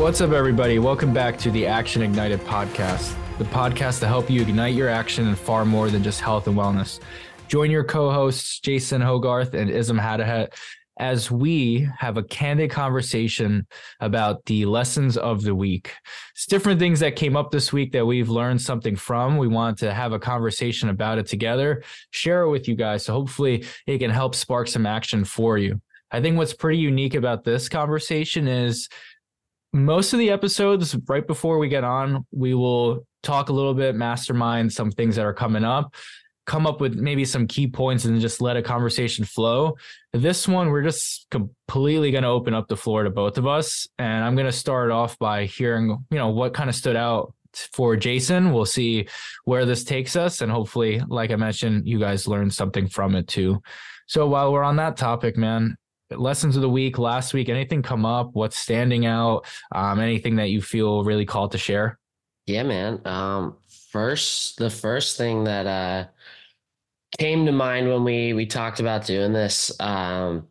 What's up, everybody? Welcome back to the Action Ignited podcast, the podcast to help you ignite your action and far more than just health and wellness. Join your co hosts, Jason Hogarth and Izz Hadahet, as we have a candid conversation about the lessons of the week. It's different things that came up this week that we've learned something from. We want to have a conversation about it together, share it with you guys. So hopefully it can help spark some action for you. I think what's pretty unique about this conversation is most of the episodes right before we get on, we will talk a little bit, mastermind some things that are coming up, come up with maybe some key points and just let a conversation flow. This one, we're just completely going to open up the floor to both of us. And I'm going to start off by hearing, you know, what kind of stood out for Jason. We'll see where this takes us. And hopefully, like I mentioned, you guys learned something from it too. So while we're on that topic, man, lessons of the week last week anything come up? What's standing out? Um, anything that you feel really called to share? Yeah man. Um, first the first thing that uh, came to mind when we we talked about doing this um,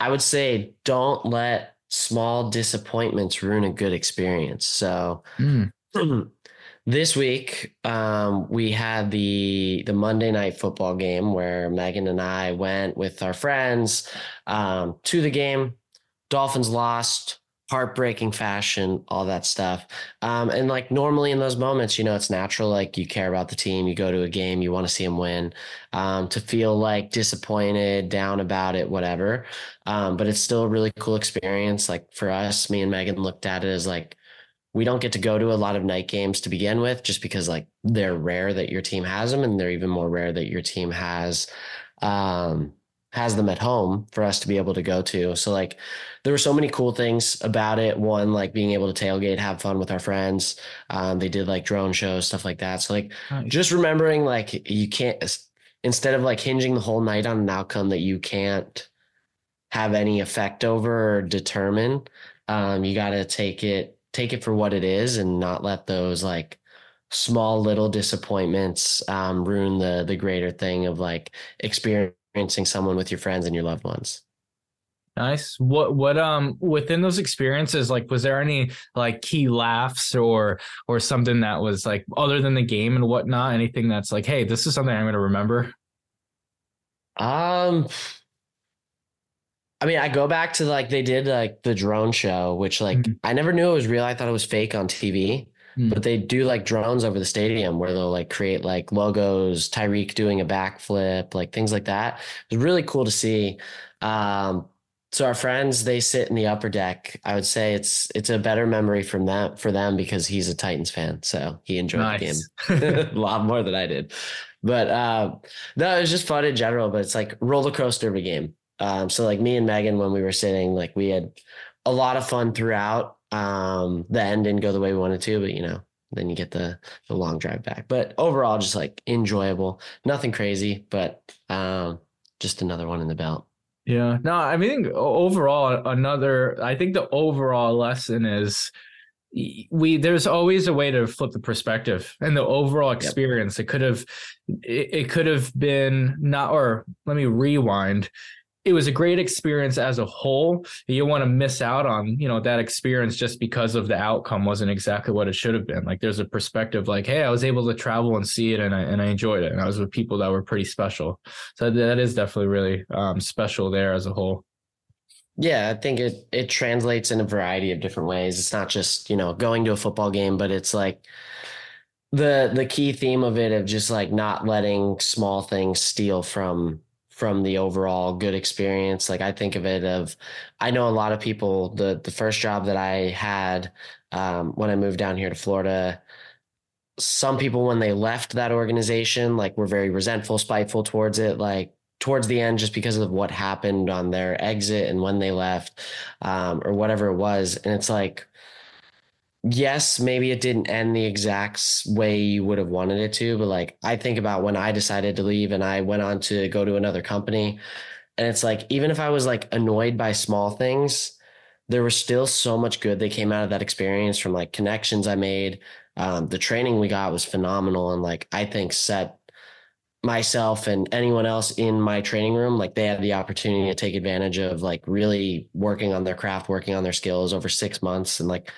i would say don't let small disappointments ruin a good experience. So mm. this week um, we had the the Monday night football game where Megan and I went with our friends um, to the game. Dolphins lost, heartbreaking fashion, all that stuff. Um, and like normally in those moments, you know, it's natural. Like you care about the team, you go to a game, you want to see them win. Um, to feel like disappointed, down about it, whatever. Um, but it's still a really cool experience. Like for us, me and Megan looked at it as like we don't get to go to a lot of night games to begin with just because like they're rare that your team has them and they're even more rare that your team has um has them at home for us to be able to go to. So like there were so many cool things about it. One like being able to tailgate have fun with our friends um they did like drone shows stuff like that. So like nice. just remembering like you can't instead of like hinging the whole night on an outcome that you can't have any effect over or determine um you got to take it take it for what it is and not let those like small little disappointments um, ruin the the greater thing of like experiencing someone with your friends and your loved ones. Nice. What what um within those experiences like was there any like key laughs or or something that was like other than the game and whatnot? Anything that's like hey this is something i'm going to remember? Um I mean, I go back to like they did like the drone show, which like mm-hmm. I never knew it was real. I thought it was fake on TV. Mm-hmm. But they do like drones over the stadium where they'll like create like logos, Tyreek doing a backflip, like things like that. It was really cool to see. Um, so our friends, they sit in the upper deck. I would say it's it's a better memory from that for them because he's a Titans fan, so he enjoyed nice. the game a lot more than I did. But uh, no, it was just fun in general. But it's like roller coaster of a game. Um, so like me and Megan, when we were sitting, like we had a lot of fun throughout. Um, the end didn't go the way we wanted to, but you know, then you get the the long drive back. But overall, just like enjoyable, nothing crazy, but um, just another one in the belt. Yeah, no, I mean overall, another. I think the overall lesson is we there's always a way to flip the perspective and the overall experience yep. it could have it, it could have been not or let me rewind it was a great experience as a whole. You want to miss out on, you know, that experience just because of the outcome wasn't exactly what it should have been. Like there's a perspective like, hey, I was able to travel and see it and I and I enjoyed it. And I was with people that were pretty special. So that is definitely really um, special there as a whole. Yeah, I think it it translates in a variety of different ways. It's not just, you know, going to a football game, but it's like the the key theme of it of just like not letting small things steal from from the overall good experience. Like I think of it of, I know a lot of people. The the first job that I had um, when I moved down here to Florida, some people when they left that organization, like were very resentful, spiteful towards it. Like towards the end, just because of what happened on their exit and when they left, um, or whatever it was. And it's like yes, maybe it didn't end the exact way you would have wanted it to, but like I think about when I decided to leave and I went on to go to another company. And it's like, even if I was like annoyed by small things, there was still so much good that came out of that experience from like connections I made. Um, the training we got was phenomenal and like I think set myself and anyone else in my training room like they had the opportunity to take advantage of like really working on their craft working on their skills over six months and like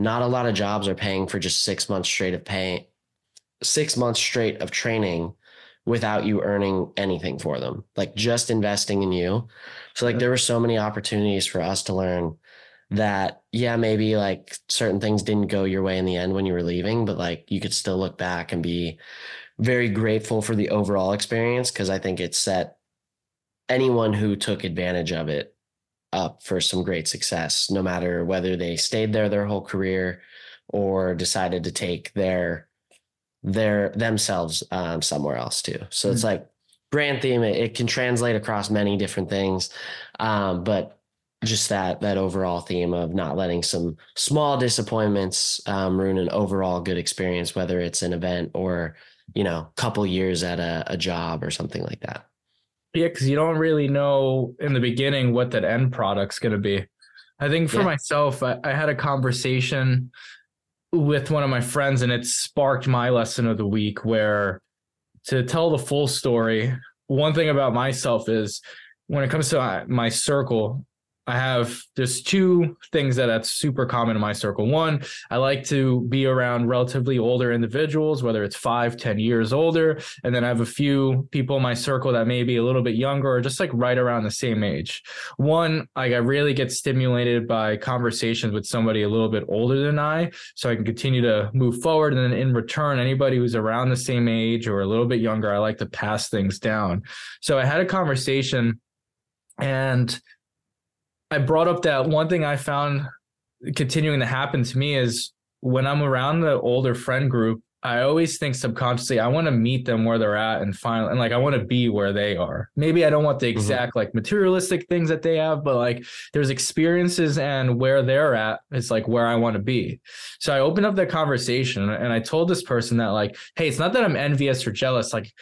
not a lot of jobs are paying for just six months straight of pay six months straight of training without you earning anything for them like just investing in you. So like there were so many opportunities for us to learn that yeah maybe like certain things didn't go your way in the end when you were leaving but like you could still look back and be very grateful for the overall experience because I think it set anyone who took advantage of it up for some great success, no matter whether they stayed there their whole career or decided to take their their themselves um, somewhere else too. So mm-hmm. it's like brand theme. It, it, can translate across many different things, um, but just that that overall theme of not letting some small disappointments um, ruin an overall good experience, whether it's an event or you know, couple years at a, a job or something like that. Yeah, because you don't really know in the beginning what that end product's going to be. I think for yeah. myself, I, I had a conversation with one of my friends, and it sparked my lesson of the week. Where to tell the full story, one thing about myself is when it comes to my circle, I have there's two things that that's super common in my circle. One, I like to be around relatively older individuals, whether it's five, ten years older. And then I have a few people in my circle that may be a little bit younger or just like right around the same age. One, like I really get stimulated by conversations with somebody a little bit older than I, so I can continue to move forward. And then in return, anybody who's around the same age or a little bit younger, I like to pass things down. So I had a conversation and I brought up that one thing I found continuing to happen to me is when I'm around the older friend group, I always think subconsciously I want to meet them where they're at and find and like I want to be where they are. Maybe I don't want the mm-hmm. exact mm-hmm. like materialistic things that they have, but like there's experiences and where they're at is like where I want to be. So I opened up that conversation and I told this person that like, hey, it's not that I'm envious or jealous. Like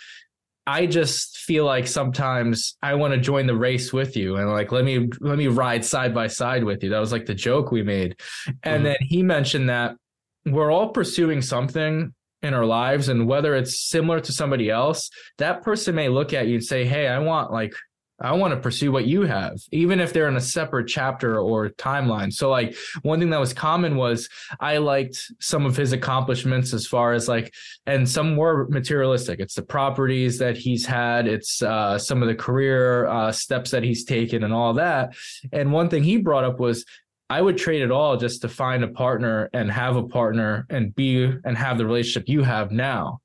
I just feel like sometimes I want to join the race with you and like let me let me ride side by side with you. That was like the joke we made. And mm-hmm. then he mentioned that we're all pursuing something in our lives and whether it's similar to somebody else, that person may look at you and say, "Hey, I want like I want to pursue what you have, even if they're in a separate chapter or timeline. So, like, one thing that was common was I liked some of his accomplishments as far as like, and some more materialistic. It's the properties that he's had, it's uh, some of the career uh, steps that he's taken, and all that. And one thing he brought up was I would trade it all just to find a partner and have a partner and be and have the relationship you have now.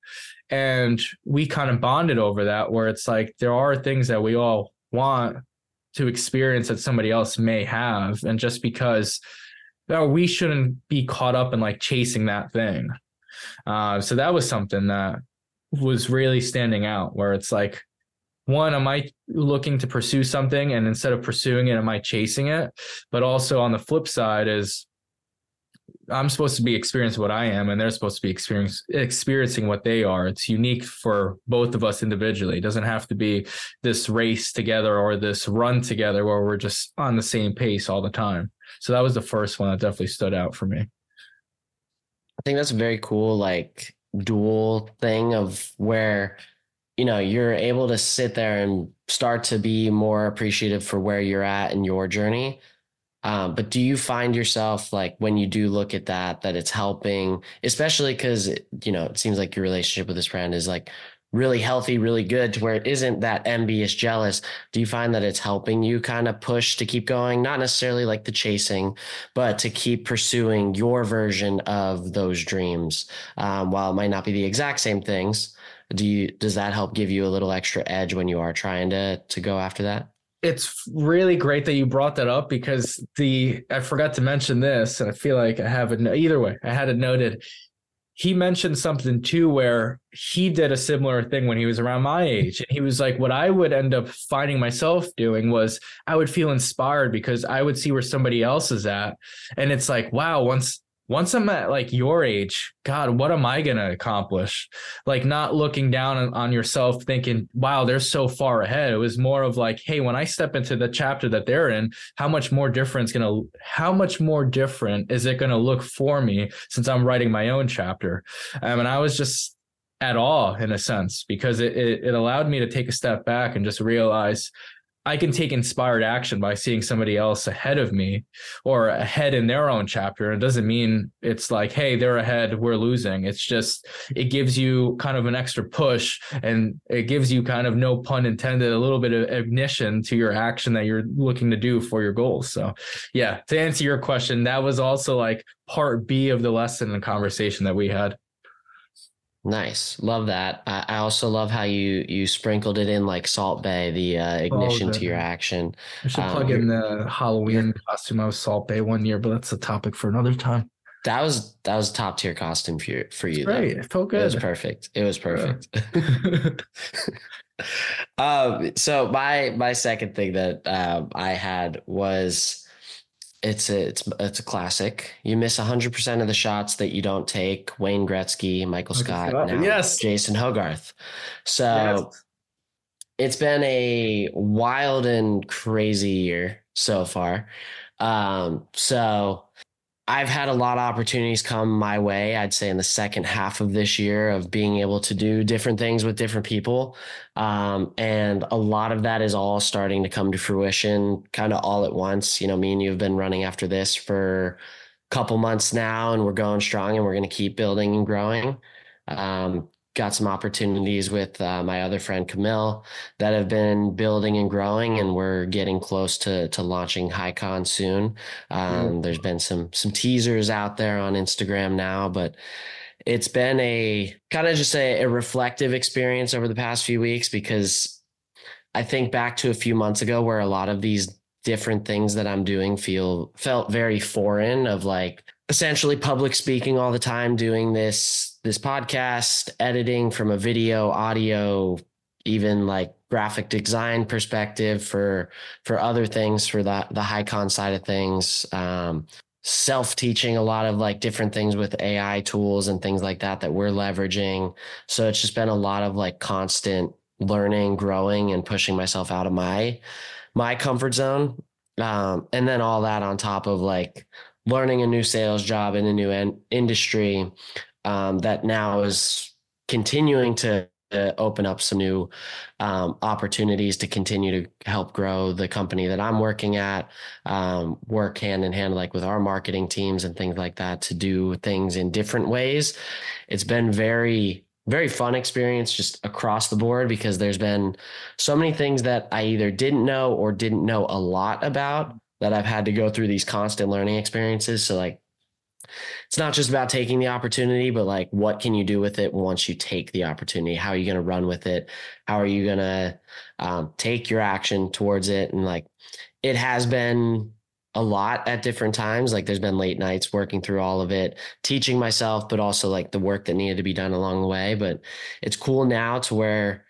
And we kind of bonded over that, where it's like there are things that we all want to experience that somebody else may have. And just because no, we shouldn't be caught up in like chasing that thing. Uh, so that was something that was really standing out where it's like one am i looking to pursue something? And instead of pursuing it am i chasing it? But also on the flip side is I'm supposed to be experiencing what I am, and they're supposed to be experiencing what they are. It's unique for both of us individually. It doesn't have to be this race together or this run together where we're just on the same pace all the time. So that was the first one that definitely stood out for me. I think that's a very cool, like dual thing of where you know you're able to sit there and start to be more appreciative for where you're at in your journey um, but do you find yourself like when you do look at that, that it's helping, especially because, you know, it seems like your relationship with this friend is like really healthy, really good to where it isn't that envious, jealous. Do you find that it's helping you kind of push to keep going? Not necessarily like the chasing, but to keep pursuing your version of those dreams. Um, while it might not be the exact same things, do you, does that help give you a little extra edge when you are trying to, to go after that? It's really great that you brought that up because the I forgot to mention this, and I feel like I have it either way. I had it noted. He mentioned something too where he did a similar thing when he was around my age. And he was like, what I would end up finding myself doing was I would feel inspired because I would see where somebody else is at. And it's like, wow, once once I'm at like your age, God, what am I going to accomplish? Like, not looking down on, yourself thinking, wow, they're so far ahead. It was more of like, hey, when I step into the chapter that they're in, how much more different going to, how much more different is it going to look for me since I'm writing my own chapter? Um, and I was just, at all in a sense because it, it, it allowed me to take a step back and just realize I can take inspired action by seeing somebody else ahead of me or ahead in their own chapter. It doesn't mean it's like, hey, they're ahead, we're losing. It's just, it gives you kind of an extra push and it gives you kind of, no pun intended, a little bit of ignition to your action that you're looking to do for your goals. So, yeah, to answer your question, that was also like part B of the lesson and conversation that we had. Nice, love that. I, I also love how you you sprinkled it in like Salt Bae, the uh, oh, ignition oh, to your action. I should plug um, in the Halloween costume. I was Salt Bae one year, but that's a topic for another time. That was that was top tier costume for you for you. Right, it felt good. It was perfect. It was perfect. Yeah. um, so my my second thing that um, I had was it's a, it's it's a classic. You miss 100% of the shots that you don't take. Wayne Gretzky, Michael Scott, now yes. Jason Hogarth. So yes. it's been a wild and crazy year so far. Um, so I've had a lot of opportunities come my way, I'd say in the second half of this year of being able to do different things with different people. Um, and a lot of that is all starting to come to fruition kind of all at once. You know, me and you have been running after this for a couple months now, and we're going strong and we're going to keep building and growing. Um, got some opportunities with uh, my other friend Camille that have been building and growing, and we're getting close to to launching HighCon soon. Um, mm. There's been some some teasers out there on Instagram now, but it's been a kind of just a, a reflective experience over the past few weeks because I think back to a few months ago where a lot of these different things that I'm doing feel felt very foreign of like essentially public speaking all the time doing this this podcast editing from a video audio even like graphic design perspective for for other things for the the high con side of things um, self teaching a lot of like different things with AI tools and things like that that we're leveraging. So it's just been a lot of like constant learning growing and pushing myself out of my my comfort zone. Um, and then all that on top of like learning a new sales job in a new en- industry um, that now is continuing to open up some new um, opportunities to continue to help grow the company that I'm working at, um, work hand in hand, like with our marketing teams and things like that, to do things in different ways. It's been very, very fun experience just across the board because there's been so many things that I either didn't know or didn't know a lot about that I've had to go through these constant learning experiences. So like it's not just about taking the opportunity, but like what can you do with it once you take the opportunity? How are you going to run with it? How are you going to um, take your action towards it? And like it has been a lot at different times. Like there's been late nights working through all of it, teaching myself, but also like the work that needed to be done along the way. But it's cool now to where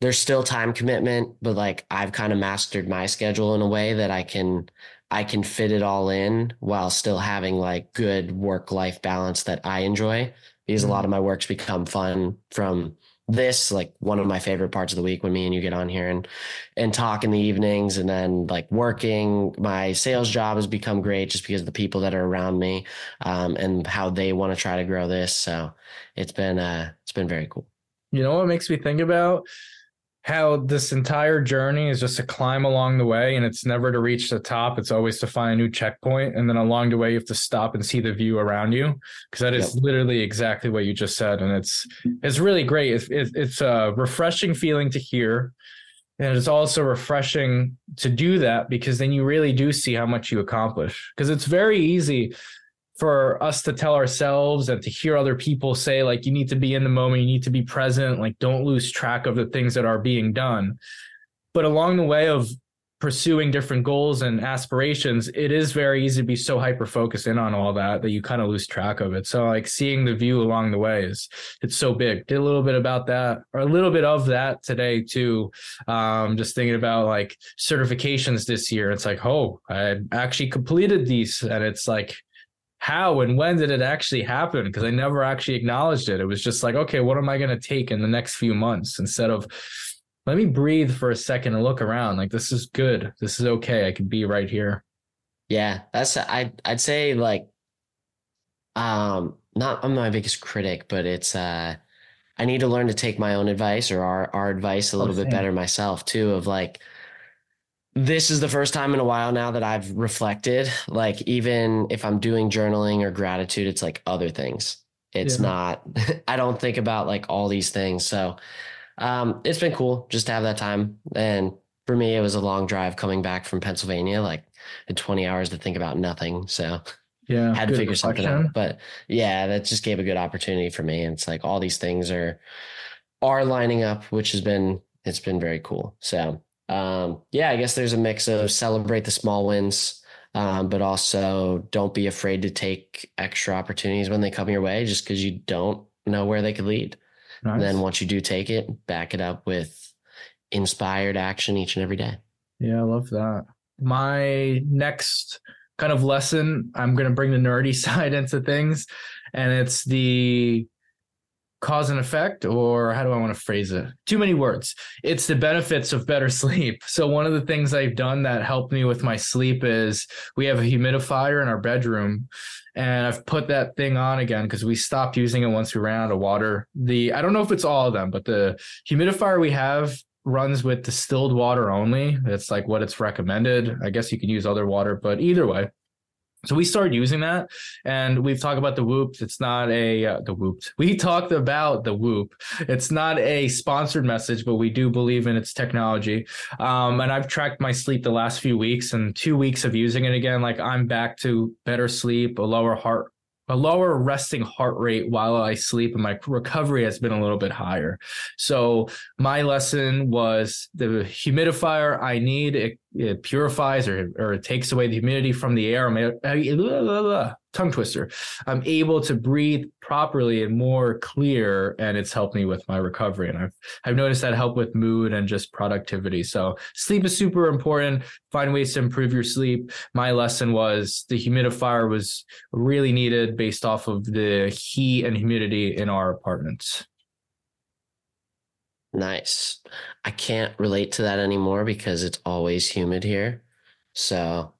there's still time commitment, but like I've kind of mastered my schedule in a way that I can I can fit it all in while still having like good work life balance that I enjoy. Because mm-hmm. a lot of my work's become fun from this, like one of my favorite parts of the week when me and you get on here and and talk in the evenings and then like working. My sales job has become great just because of the people that are around me um, and how they want to try to grow this. So it's been uh it's been very cool. You know what makes me think about how this entire journey is just a climb along the way and it's never to reach the top it's always to find a new checkpoint and then along the way you have to stop and see the view around you because that is yep. literally exactly what you just said and it's it's really great it's, it's a refreshing feeling to hear and it's also refreshing to do that because then you really do see how much you accomplish because it's very easy for us to tell ourselves and to hear other people say like you need to be in the moment you need to be present like don't lose track of the things that are being done. But along the way of pursuing different goals and aspirations it is very easy to be so hyper focused in on all that that you kind of lose track of it. So like seeing the view along the way is it's so big. Did a little bit about that or a little bit of that today too. Um just thinking about like certifications this year. It's like oh i actually completed these and it's like how and when did it actually happen? Because I never actually acknowledged it. It was just like, okay, what am I going to take in the next few months instead of let me breathe for a second and look around. Like this is good. This is okay. I can be right here. Yeah, that's I I'd say like um not I'm not my biggest critic, but it's uh I need to learn to take my own advice or our our advice a little oh, bit better myself too. Of like, this is the first time in a while now that I've reflected. Like, even if I'm doing journaling or gratitude, it's like other things. It's yeah. not. I don't think about like all these things. So, um, it's been cool just to have that time. And for me, it was a long drive coming back from Pennsylvania, like 20 hours to think about nothing. So yeah, had to figure reflection. something out. But yeah, that just gave a good opportunity for me. And it's like all these things are are lining up, which has been it's been very cool. So um, yeah, I guess there's a mix of celebrate the small wins, um, but also don't be afraid to take extra opportunities when they come your way, just because you don't know where they could lead. Nice. And then once you do take it, back it up with inspired action each and every day. Yeah, I love that. My next kind of lesson, I'm going to bring the nerdy side into things, and it's the cause and effect, or how do I want to phrase it? Too many words. It's the benefits of better sleep. So, one of the things I've done that helped me with my sleep is we have a humidifier in our bedroom. And I've put that thing on again because we stopped using it once we ran out of water. The I don't know if it's all of them, but the humidifier we have runs with distilled water only. It's like what it's recommended. I guess you can use other water, but either way. So we started using that, and we've talked about the Whoop. It's not a uh, the Whoop. We talked about the Whoop. It's not a sponsored message, but we do believe in its technology. Um, and I've tracked my sleep the last few weeks, and two weeks of using it again, like I'm back to better sleep, a lower heart a lower resting heart rate while I sleep, and my recovery has been a little bit higher. So my lesson was the humidifier I need it, it purifies or or it takes away the humidity from the air tongue twister. I'm able to breathe properly and more clear, and it's helped me with my recovery. And I've I've noticed that help with mood and just productivity. So sleep is super important. Find ways to improve your sleep. My lesson was the humidifier was really needed based off of the heat and humidity in our apartments. Nice. I can't relate to that anymore because it's always humid here. So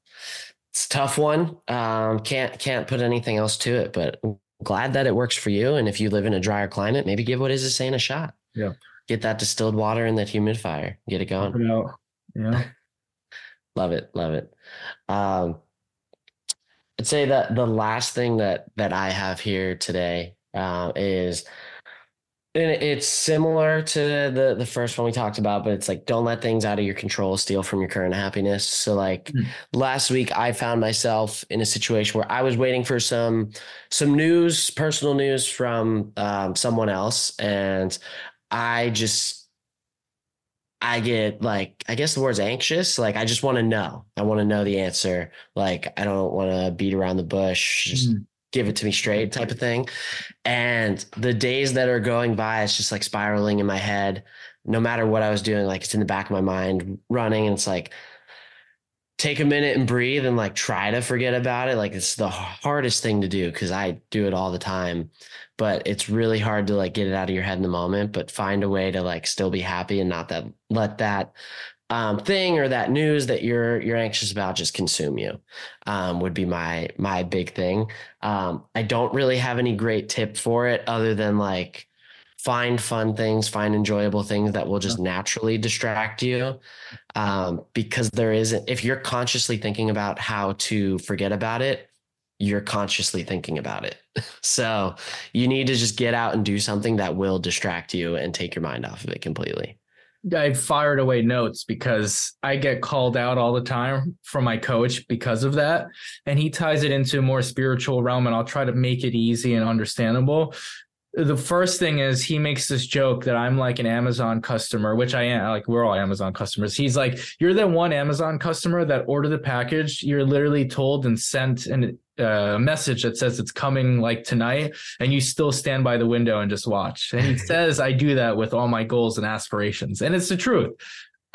it's a tough one. Um, can't can't put anything else to it, but glad that it works for you. And if you live in a drier climate, maybe give what is it saying a shot. Yeah. Get that distilled water and that humidifier. Get it going. Yeah. love it. Love it. Um, I'd say that the last thing that that I have here today uh, is and it's similar to the the first one we talked about, but it's like don't let things out of your control steal from your current happiness. So like mm. last week I found myself in a situation where I was waiting for some some news, personal news from um, someone else, and I just I get like I guess the word's anxious. Like I just want to know. I want to know the answer. Like I don't want to beat around the bush. Just mm give it to me straight type of thing. And the days that are going by, it's just like spiraling in my head. No matter what I was doing, like it's in the back of my mind running. And it's like, take a minute and breathe and like try to forget about it. Like it's the hardest thing to do because I do it all the time. But it's really hard to like get it out of your head in the moment, but find a way to like still be happy and not that let that um, thing or that news that you're you're anxious about just consume you um, would be my my big thing. Um, I don't really have any great tip for it other than like find fun things, find enjoyable things that will just naturally distract you. Um, because there isn't if you're consciously thinking about how to forget about it, you're consciously thinking about it. so you need to just get out and do something that will distract you and take your mind off of it completely. I fired away notes because I get called out all the time from my coach because of that. And he ties it into a more spiritual realm, and I'll try to make it easy and understandable. The first thing is he makes this joke that I'm like an Amazon customer, which I am. Like we're all Amazon customers. He's like, you're that one Amazon customer that ordered the package. You're literally told and sent an a message that says it's coming like tonight and you still stand by the window and just watch. And he says i do that with all my goals and aspirations. And it's the truth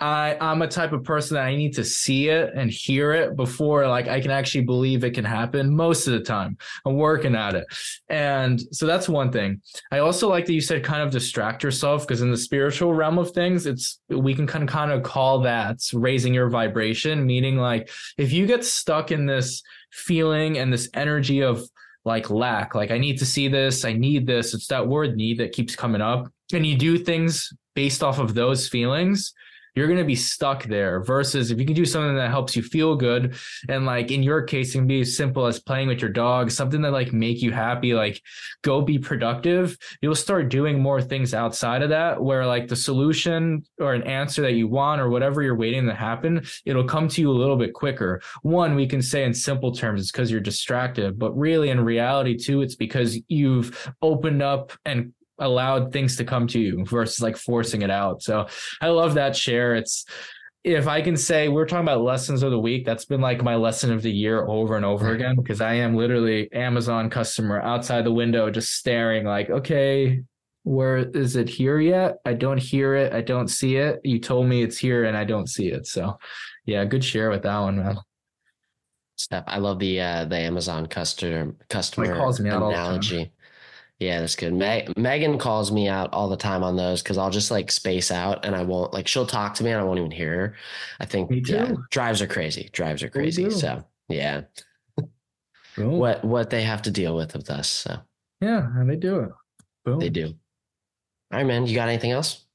I, I'm a type of person that I need to see it and hear it before like I can actually believe it can happen most of the time. I'm working at it. And so that's one thing. I also like that you said kind of distract yourself because in the spiritual realm of things, it's we can kind of kind of call that raising your vibration, meaning like if you get stuck in this feeling and this energy of like lack. Like I need to see this, I need this. It's that word need that keeps coming up. And you do things based off of those feelings, you're going to be stuck there versus if you can do something that helps you feel good and like in your case it can be as simple as playing with your dog something that like make you happy like go be productive you'll start doing more things outside of that where like the solution or an answer that you want or whatever you're waiting to happen it'll come to you a little bit quicker. One we can say in simple terms it's because you're distracted but really in reality too it's because you've opened up and allowed things to come to you versus like forcing it out. So I love that share. It's if I can say we're talking about lessons of the week, that's been like my lesson of the year over and over again because I am literally Amazon customer outside the window just staring like, okay, where is it here yet? I don't hear it. I don't see it. You told me it's here and I don't see it. So yeah, good share with that one, man. Steph, I love the uh the Amazon customer customer analogy. Yeah, that's good. Meg- Megan calls me out all the time on those because I'll just like space out and I won't like she'll talk to me and I won't even hear her. I think yeah, drives are crazy. Drives are crazy. So yeah. Cool. What what they have to deal with with us. So yeah, and they do it. Boom. They do. All right, man. You got anything else?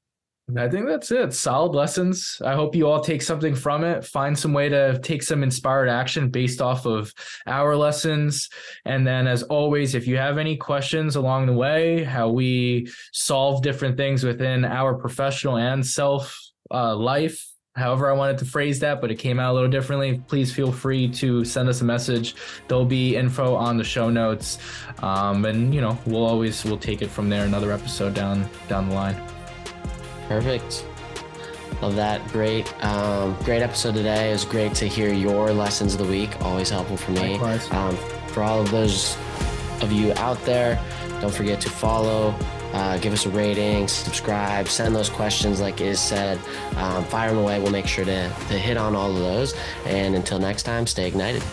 I think that's it. Solid lessons. I hope you all take something from it. Find some way to take some inspired action based off of our lessons. And then, as always, if you have any questions along the way, how we solve different things within our professional and self uh, life, however I wanted to phrase that, but it came out a little differently, please feel free to send us a message. There'll be info on the show notes. Um, and, you know, we'll always, we'll take it from there. Another episode down, down the line. Perfect. Love that. Great. Um, great episode today. It was great to hear your lessons of the week. Always helpful for me. Um, for all of those of you out there, don't forget to follow, uh, give us a rating, subscribe, send those questions like Izz said. Um, fire them away. We'll make sure to, to hit on all of those. And until next time, stay ignited.